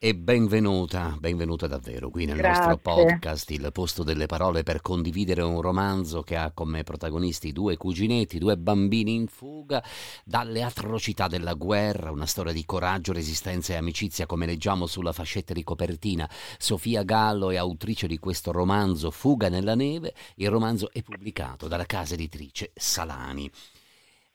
E benvenuta, benvenuta davvero qui nel Grazie. nostro podcast, il posto delle parole per condividere un romanzo che ha come protagonisti due cuginetti, due bambini in fuga dalle atrocità della guerra, una storia di coraggio, resistenza e amicizia come leggiamo sulla fascetta di copertina. Sofia Gallo è autrice di questo romanzo Fuga nella neve, il romanzo è pubblicato dalla casa editrice Salani.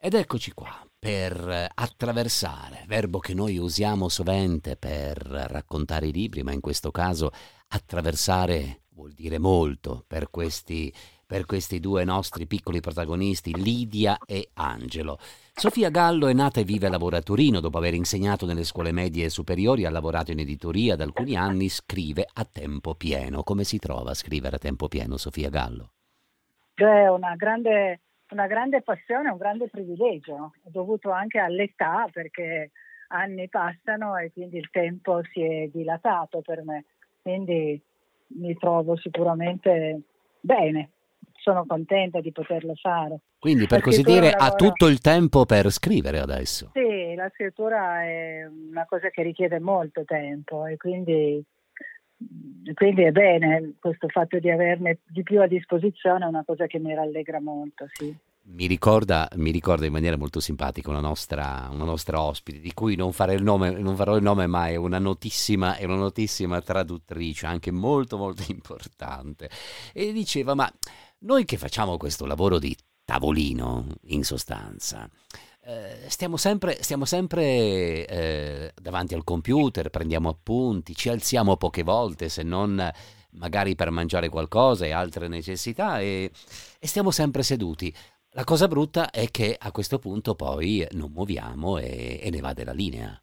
Ed eccoci qua per attraversare, verbo che noi usiamo sovente per raccontare i libri, ma in questo caso attraversare vuol dire molto per questi, per questi due nostri piccoli protagonisti, Lidia e Angelo. Sofia Gallo è nata e vive e lavora a Torino, dopo aver insegnato nelle scuole medie e superiori, ha lavorato in editoria da alcuni anni, scrive a tempo pieno. Come si trova a scrivere a tempo pieno, Sofia Gallo? È una grande, una grande passione, un grande privilegio, dovuto anche all'età perché anni passano e quindi il tempo si è dilatato per me, quindi mi trovo sicuramente bene, sono contenta di poterlo fare. Quindi, per così dire, ha lavora- tutto il tempo per scrivere adesso. Sì, la scrittura è una cosa che richiede molto tempo e quindi, quindi è bene questo fatto di averne di più a disposizione è una cosa che mi rallegra molto, sì. Mi ricorda, mi ricorda in maniera molto simpatica una nostra, una nostra ospite, di cui non, il nome, non farò il nome, ma è una notissima, è una notissima traduttrice, anche molto molto importante. E diceva, ma noi che facciamo questo lavoro di tavolino, in sostanza, eh, stiamo sempre, stiamo sempre eh, davanti al computer, prendiamo appunti, ci alziamo poche volte, se non magari per mangiare qualcosa e altre necessità, e, e stiamo sempre seduti. La cosa brutta è che a questo punto poi non muoviamo e, e ne va della linea.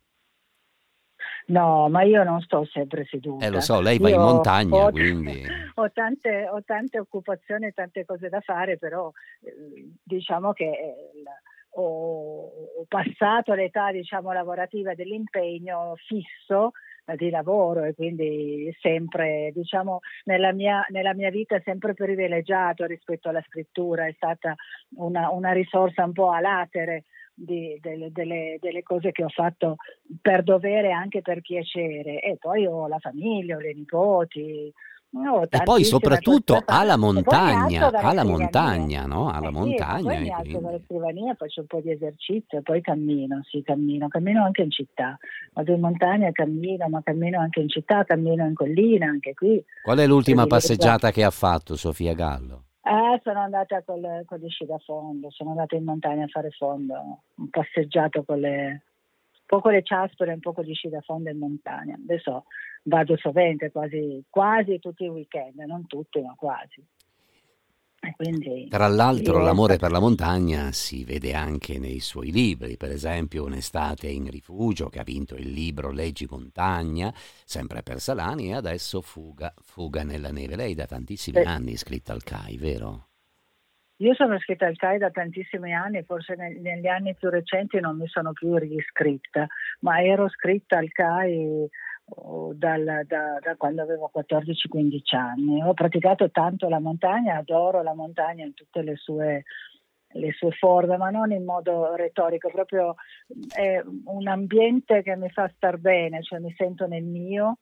No, ma io non sto sempre seduta. Eh, lo so, lei va in Io montagna, ho, quindi... ho tante, ho tante occupazioni e tante cose da fare, però eh, diciamo che eh, ho, ho passato l'età diciamo, lavorativa dell'impegno fisso di lavoro e quindi sempre diciamo nella mia, nella mia vita è sempre privilegiato rispetto alla scrittura è stata una, una risorsa un po' a latere di- delle, delle- delle cose che ho fatto per dovere e anche per piacere e poi ho la famiglia, ho le nipoti ho E poi soprattutto alla montagna, alla montagna, no? Alla Eh sì, montagna. poi mi alzo dalla scrivania, faccio un po' di esercizio e poi cammino, sì, cammino, cammino anche in città. Vado in montagna cammino, ma cammino anche in città, cammino in collina, anche qui. Qual è l'ultima Quindi, passeggiata che ha fatto Sofia Gallo? Eh, sono andata col- con sci da fondo, sono andata in montagna a fare fondo, ho passeggiato con le, un po' con le ciaspole e un po' con gli sci da fondo in montagna. Adesso vado sovente, quasi, quasi tutti i weekend, non tutti, ma quasi. Quindi, Tra l'altro Io- l'amore per la montagna si vede anche nei suoi libri, per esempio Un'estate in rifugio che ha vinto il libro Leggi montagna, sempre per Salani e adesso Fuga, Fuga nella neve. Lei da tantissimi Sì. anni è iscritta al CAI, vero? Io sono iscritta al CAI da tantissimi anni, forse neg- negli anni più recenti non mi sono più riscritta, ma ero iscritta al CAI dal- da, da quando avevo 14-15 anni. Ho praticato tanto la montagna, adoro la montagna in tutte le sue, le sue forme, ma non in modo retorico, proprio è un ambiente che mi fa star bene, cioè mi sento nel mio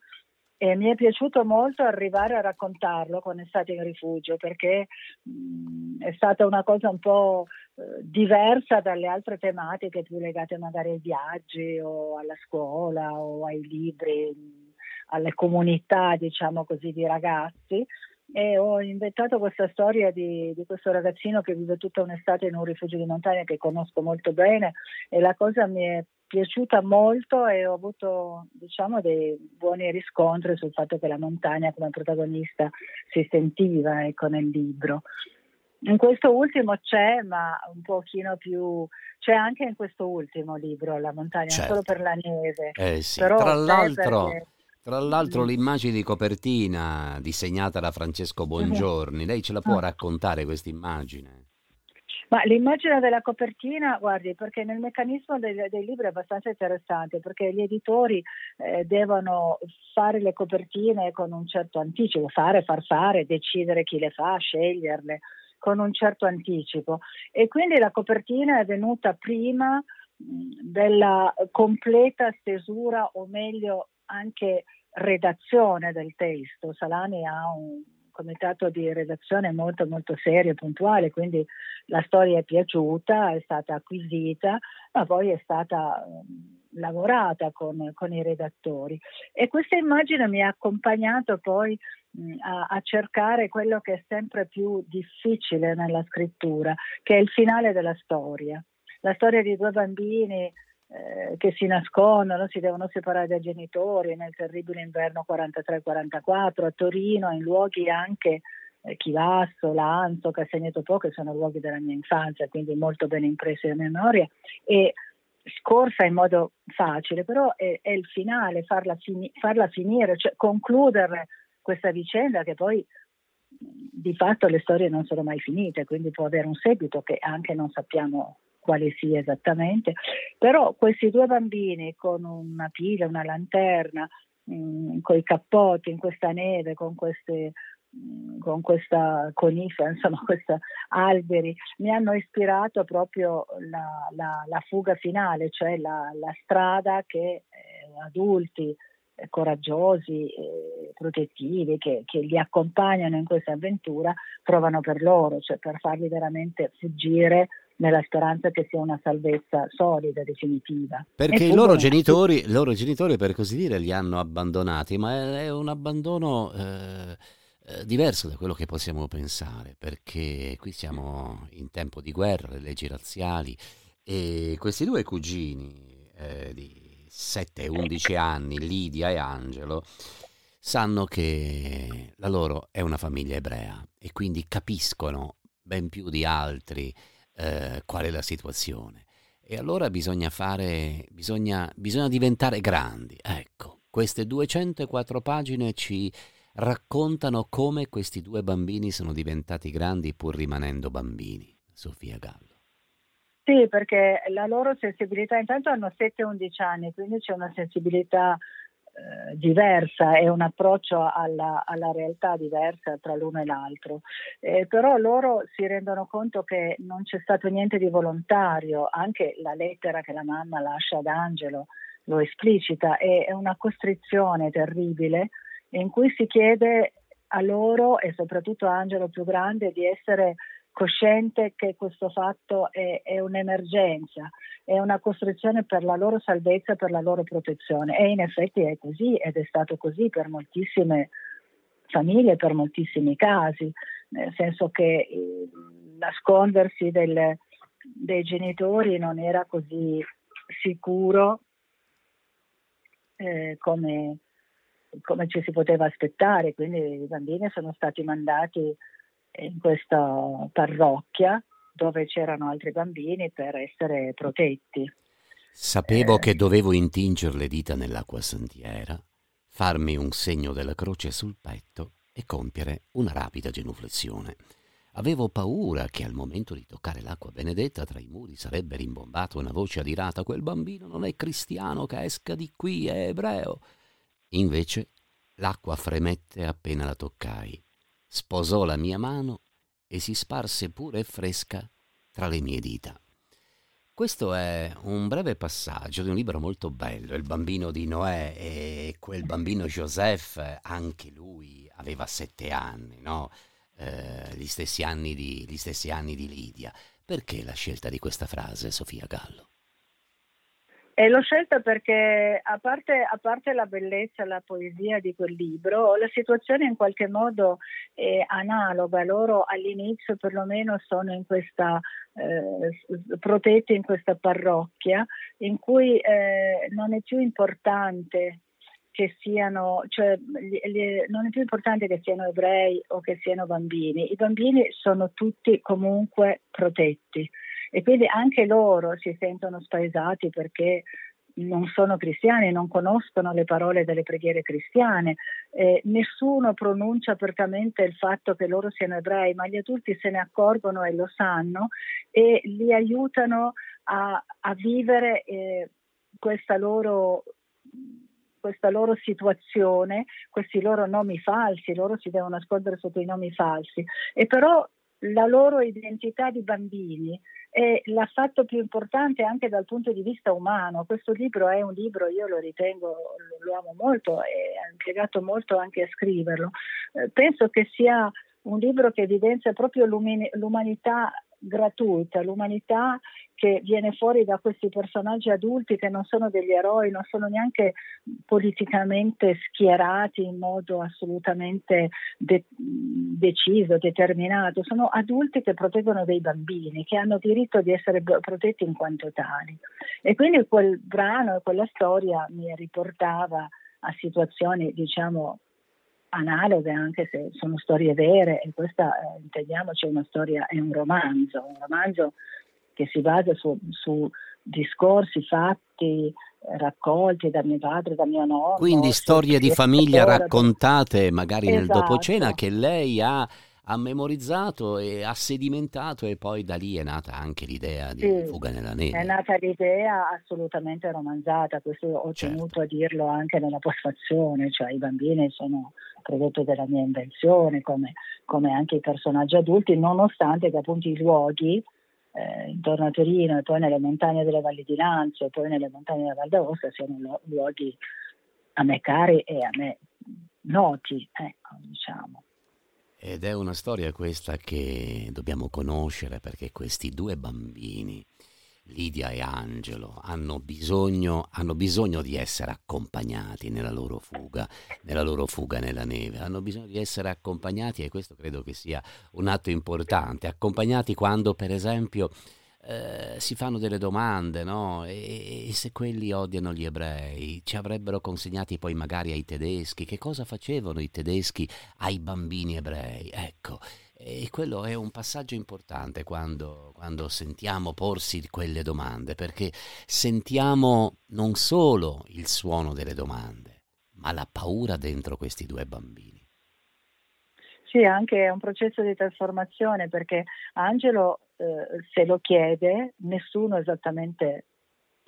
e mi è piaciuto molto arrivare a raccontarlo quando è stato in rifugio perché mh, è stata una cosa un po' eh, diversa dalle altre tematiche più legate magari ai viaggi o alla scuola o ai libri, mh, alle comunità diciamo così di ragazzi. E ho inventato questa storia di, di, questo ragazzino che vive tutta un'estate in un rifugio di montagna che conosco molto bene e la cosa mi è piaciuta molto e ho avuto diciamo dei buoni riscontri sul fatto che la montagna come protagonista si sentiva ecco, nel libro. In questo ultimo c'è, ma un pochino più c'è anche in questo ultimo libro la montagna, certo. solo per la neve. Eh sì. Tra l'altro, perché... tra l'altro l'immagine di copertina disegnata da Francesco. Bongiorni, lei ce la può ah. raccontare questa immagine? Ma l'immagine della copertina, guardi, perché nel meccanismo dei, dei libri è abbastanza interessante, perché gli editori eh, devono fare le copertine con un certo anticipo, fare, far fare, decidere chi le fa, sceglierle con un certo anticipo. E quindi la copertina è venuta prima della completa stesura o meglio anche redazione del testo. Salani ha un comitato di redazione molto molto serio e puntuale, quindi la storia è piaciuta, è stata acquisita, ma poi è stata um, lavorata con, con, i redattori. E questa immagine mi ha accompagnato poi a, a cercare quello che è sempre più difficile nella scrittura, che è il finale della storia. La storia di due bambini eh, che si nascondono, si devono separare dai genitori nel terribile inverno 43-44 a Torino, in luoghi anche eh, Chivasso, Lanzo, Castagneto Po, che sono luoghi della mia infanzia, quindi molto ben impressi nella memoria, e scorsa in modo facile, però è, è il finale, farla, fini, farla finire, cioè concludere questa vicenda che poi di fatto le storie non sono mai finite, quindi può avere un seguito che anche non sappiamo quale sia esattamente, però questi due bambini con una pila, una lanterna, mm, con i cappotti in questa neve, con queste mm, con questa conifera, insomma, questi alberi, mi hanno ispirato proprio la, la, la fuga finale, cioè la, la strada che eh, adulti eh, coraggiosi, eh, protettivi, che, che, li accompagnano in questa avventura, provano per loro, cioè per farli veramente fuggire nella speranza che sia una salvezza solida, definitiva. Perché i loro genitori, loro genitori, per così dire, li hanno abbandonati, ma è un abbandono eh, eh, diverso da quello che possiamo pensare, perché qui siamo in tempo di guerra, le leggi razziali, e questi due cugini eh, di 7 e 11 anni, Lidia e Angelo, sanno che la loro è una famiglia ebrea e quindi capiscono ben più di altri eh, qual è la situazione. E allora bisogna fare, bisogna, bisogna diventare grandi. Ecco, queste 204 pagine ci raccontano come questi due bambini sono diventati grandi pur rimanendo bambini. Sofia Gallo. Sì, perché la loro sensibilità, intanto hanno 7-11 anni, quindi c'è una sensibilità eh, diversa e un approccio alla, alla, realtà diversa tra l'uno e l'altro. Eh, però loro si rendono conto che non c'è stato niente di volontario, anche la lettera che la mamma lascia ad Angelo lo esplicita, è, è una costrizione terribile in cui si chiede a loro e soprattutto a Angelo più grande di essere cosciente che questo fatto è, è, un'emergenza, è una costruzione per la loro salvezza, per la loro protezione. E in effetti è così ed è stato così per moltissime famiglie, per moltissimi casi, nel senso che eh, nascondersi del, dei genitori non era così sicuro eh, come, come ci si poteva aspettare, quindi i bambini sono stati mandati in questa parrocchia dove c'erano altri bambini per essere protetti. Sapevo eh, che dovevo intingere le dita nell'acqua santiera, farmi un segno della croce sul petto e compiere una rapida genuflessione. Avevo paura che al momento di toccare l'acqua benedetta tra i muri sarebbe rimbombata una voce adirata: Quel bambino non è cristiano che esca di qui, è ebreo. Invece l'acqua fremette appena la toccai sposò la mia mano e si sparse pure fresca tra le mie dita. Questo è un breve passaggio di un libro molto bello, Il bambino di Noè e quel bambino Joseph, anche lui aveva sette anni, no? eh, gli, stessi anni di, gli stessi anni di Lidia. Perché la scelta di questa frase, Sofia Gallo? E l'ho scelta perché, a parte, a parte, la bellezza, la poesia di quel libro, la situazione in qualche modo è analoga. Loro all'inizio perlomeno sono in questa, eh, protetti in questa parrocchia in cui eh, non è più importante che siano, cioè, gli, gli, non è più importante che siano ebrei o che siano bambini, i bambini sono tutti comunque protetti e quindi anche loro si sentono spaesati perché non sono cristiani, non conoscono le parole delle preghiere cristiane, eh, nessuno pronuncia apertamente il fatto che loro siano ebrei, ma gli adulti se ne accorgono e lo sanno e li aiutano a, a vivere eh, questa loro questa loro situazione, questi loro nomi falsi, loro si devono nascondere sotto i nomi falsi. E però la loro identità di bambini è l'affatto più importante anche dal punto di vista umano. Questo libro è un libro, io lo ritengo, lo amo molto e ho impiegato molto anche a scriverlo. Eh, penso che sia un libro che evidenzia proprio l'umanità gratuita, l'umanità che viene fuori da questi personaggi adulti che non sono degli eroi, non sono neanche politicamente schierati in modo assolutamente de- deciso, determinato, sono adulti che proteggono dei bambini, che hanno diritto di essere protetti in quanto tali. E quindi quel brano e quella storia mi riportava a situazioni, diciamo, analoghe anche se sono storie vere e questa eh, intendiamoci è una storia, è un romanzo, un romanzo che si basa su, su discorsi, fatti raccolti da mio padre, da mio nonno. Quindi storie di famiglia raccontate magari esatto. nel dopocena che lei ha ha memorizzato e ha sedimentato e poi da lì è nata anche l'idea di sì, Fuga nella neve. È nata l'idea assolutamente romanzata, questo ho certo. tenuto a dirlo anche nella postfazione, cioè i bambini sono prodotto della mia invenzione come, come anche i personaggi adulti, nonostante che appunto i luoghi eh, intorno a Torino e poi nelle montagne delle Valli di Lanzo e poi nelle montagne della Val d'Aosta siano luoghi a me cari e a me noti, ecco, diciamo. Ed è una storia questa che dobbiamo conoscere perché questi due bambini, Lidia e Angelo, hanno bisogno, hanno bisogno di essere accompagnati nella loro fuga, nella loro fuga nella neve. Hanno bisogno di essere accompagnati e questo credo che sia un atto importante. Accompagnati quando, per esempio, eh, si fanno delle domande, no? E, e, se quelli odiano gli ebrei, ci avrebbero consegnati poi magari ai tedeschi, che cosa facevano i tedeschi ai bambini ebrei? Ecco, e quello è un passaggio importante quando, quando sentiamo porsi quelle domande, perché sentiamo non solo il suono delle domande, ma la paura dentro questi due bambini. Sì, anche è un processo di trasformazione perché Angelo eh, se lo chiede, nessuno esattamente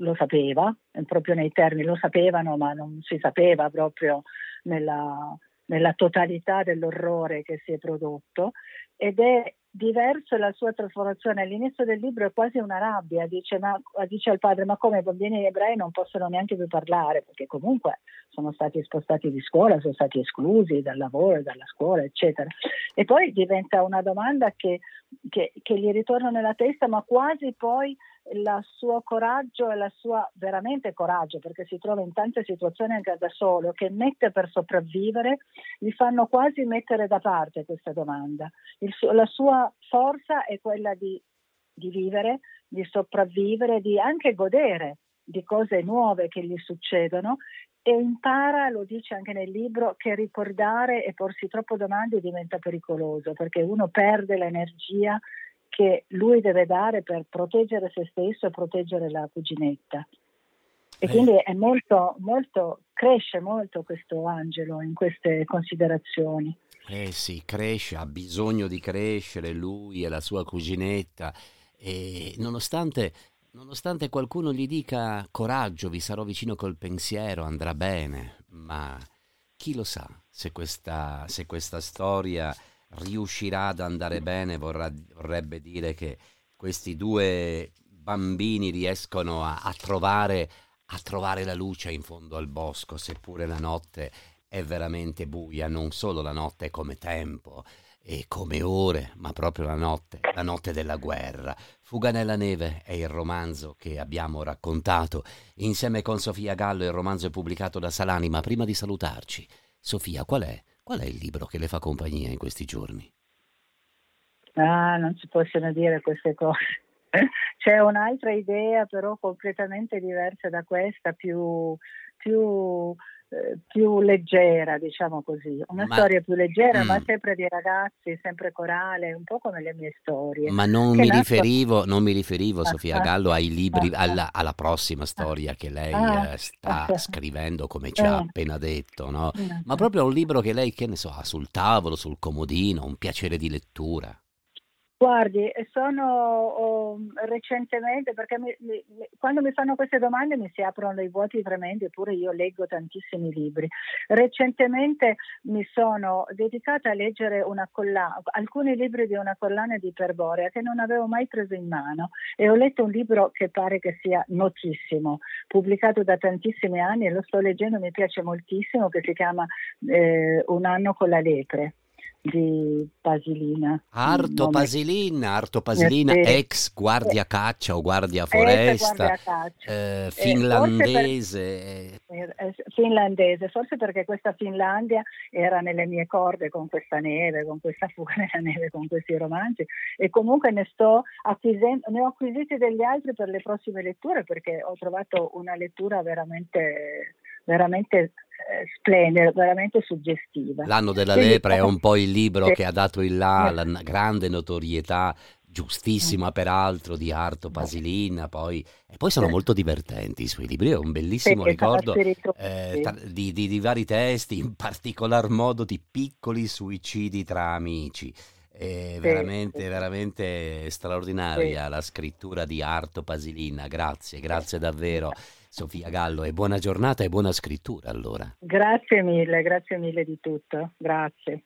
lo sapeva, proprio nei termini lo sapevano, ma non si sapeva proprio nella, nella totalità dell'orrore che si è prodotto ed è diverso la sua trasformazione. All'inizio del libro è quasi una rabbia, dice, ma, dice al padre ma come i bambini ebrei non possono neanche più parlare perché comunque sono stati spostati di scuola, sono stati esclusi dal lavoro, dalla scuola, eccetera. E poi diventa una domanda che, che, che gli ritorna nella testa ma quasi poi il suo coraggio e la sua veramente coraggio, perché si trova in tante situazioni anche da solo, che mette per sopravvivere, gli fanno quasi mettere da parte questa domanda. Suo, la sua forza è quella di, di vivere, di sopravvivere, di anche godere di cose nuove che gli succedono e impara, lo dice anche nel libro, che ricordare e porsi troppo domande diventa pericoloso perché uno perde l'energia che lui deve dare per proteggere se stesso e proteggere la cuginetta. E eh. quindi è molto, molto, cresce molto questo angelo in queste considerazioni. Eh sì, cresce, ha bisogno di crescere lui e la sua cuginetta e nonostante, nonostante qualcuno gli dica coraggio, vi sarò vicino col pensiero, andrà bene, ma chi lo sa se questa, se questa storia riuscirà ad andare bene vorrà, vorrebbe dire che questi due bambini riescono a, a trovare a trovare la luce in fondo al bosco, seppure la notte è veramente buia, non solo la notte come tempo e come ore, ma proprio la notte, la notte della guerra. Fuga nella neve è il romanzo che abbiamo raccontato insieme con Sofia Gallo, il romanzo è pubblicato da Salani, ma prima di salutarci, Sofia, qual è, qual è il libro che le fa compagnia in questi giorni? Ah, non si possono dire queste cose. C'è un'altra idea però completamente diversa da questa, più, più più leggera, diciamo così, una ma, storia più leggera, mm. ma sempre di ragazzi, sempre corale, un po' come le mie storie. Ma non, mi, nasco... riferivo, non mi riferivo, Sofia ah, Gallo, ai libri, ah, alla, alla, prossima storia che lei ah, sta ah, scrivendo, come ci ha eh. appena detto, no? Ma proprio un libro che lei, che ne so, ha sul tavolo, sul comodino, un piacere di lettura. Guardi, sono oh, recentemente, perché mi, mi, quando mi fanno queste domande mi si aprono dei vuoti tremendi, eppure io leggo tantissimi libri. Recentemente mi sono dedicata a leggere collana, alcuni libri di una collana di Perborea che non avevo mai preso in mano e ho letto un libro che pare che sia notissimo, pubblicato da tantissimi anni e lo sto leggendo, mi piace moltissimo, che si chiama eh, Un anno con la lepre di Pasilina. Arto. Pasilina, Arto Pasilina, eh, ex guardia caccia o guardia foresta, guardia. Eh, eh finlandese. Per... Eh, finlandese, forse perché questa Finlandia era nelle mie corde con questa neve, con questa fuga nella neve, con questi romanzi e comunque ne sto acquisendo, ne ho acquisiti degli altri per le prossime letture perché ho trovato una lettura veramente veramente eh, splendida, veramente suggestiva. L'anno della Quindi, lepre è un po' il libro sì. che ha dato il là la grande notorietà giustissima mm. peraltro di Arto Pasilina poi, e poi sono sì. molto divertenti i suoi libri, è un bellissimo sì, ricordo eh, tra, di, di, di, vari testi, in particolar modo di piccoli suicidi tra amici. È veramente, veramente straordinaria la scrittura di Arto Pasilina, grazie, grazie davvero. Sofia Gallo e buona giornata e buona scrittura allora. Grazie mille, grazie mille di tutto, grazie.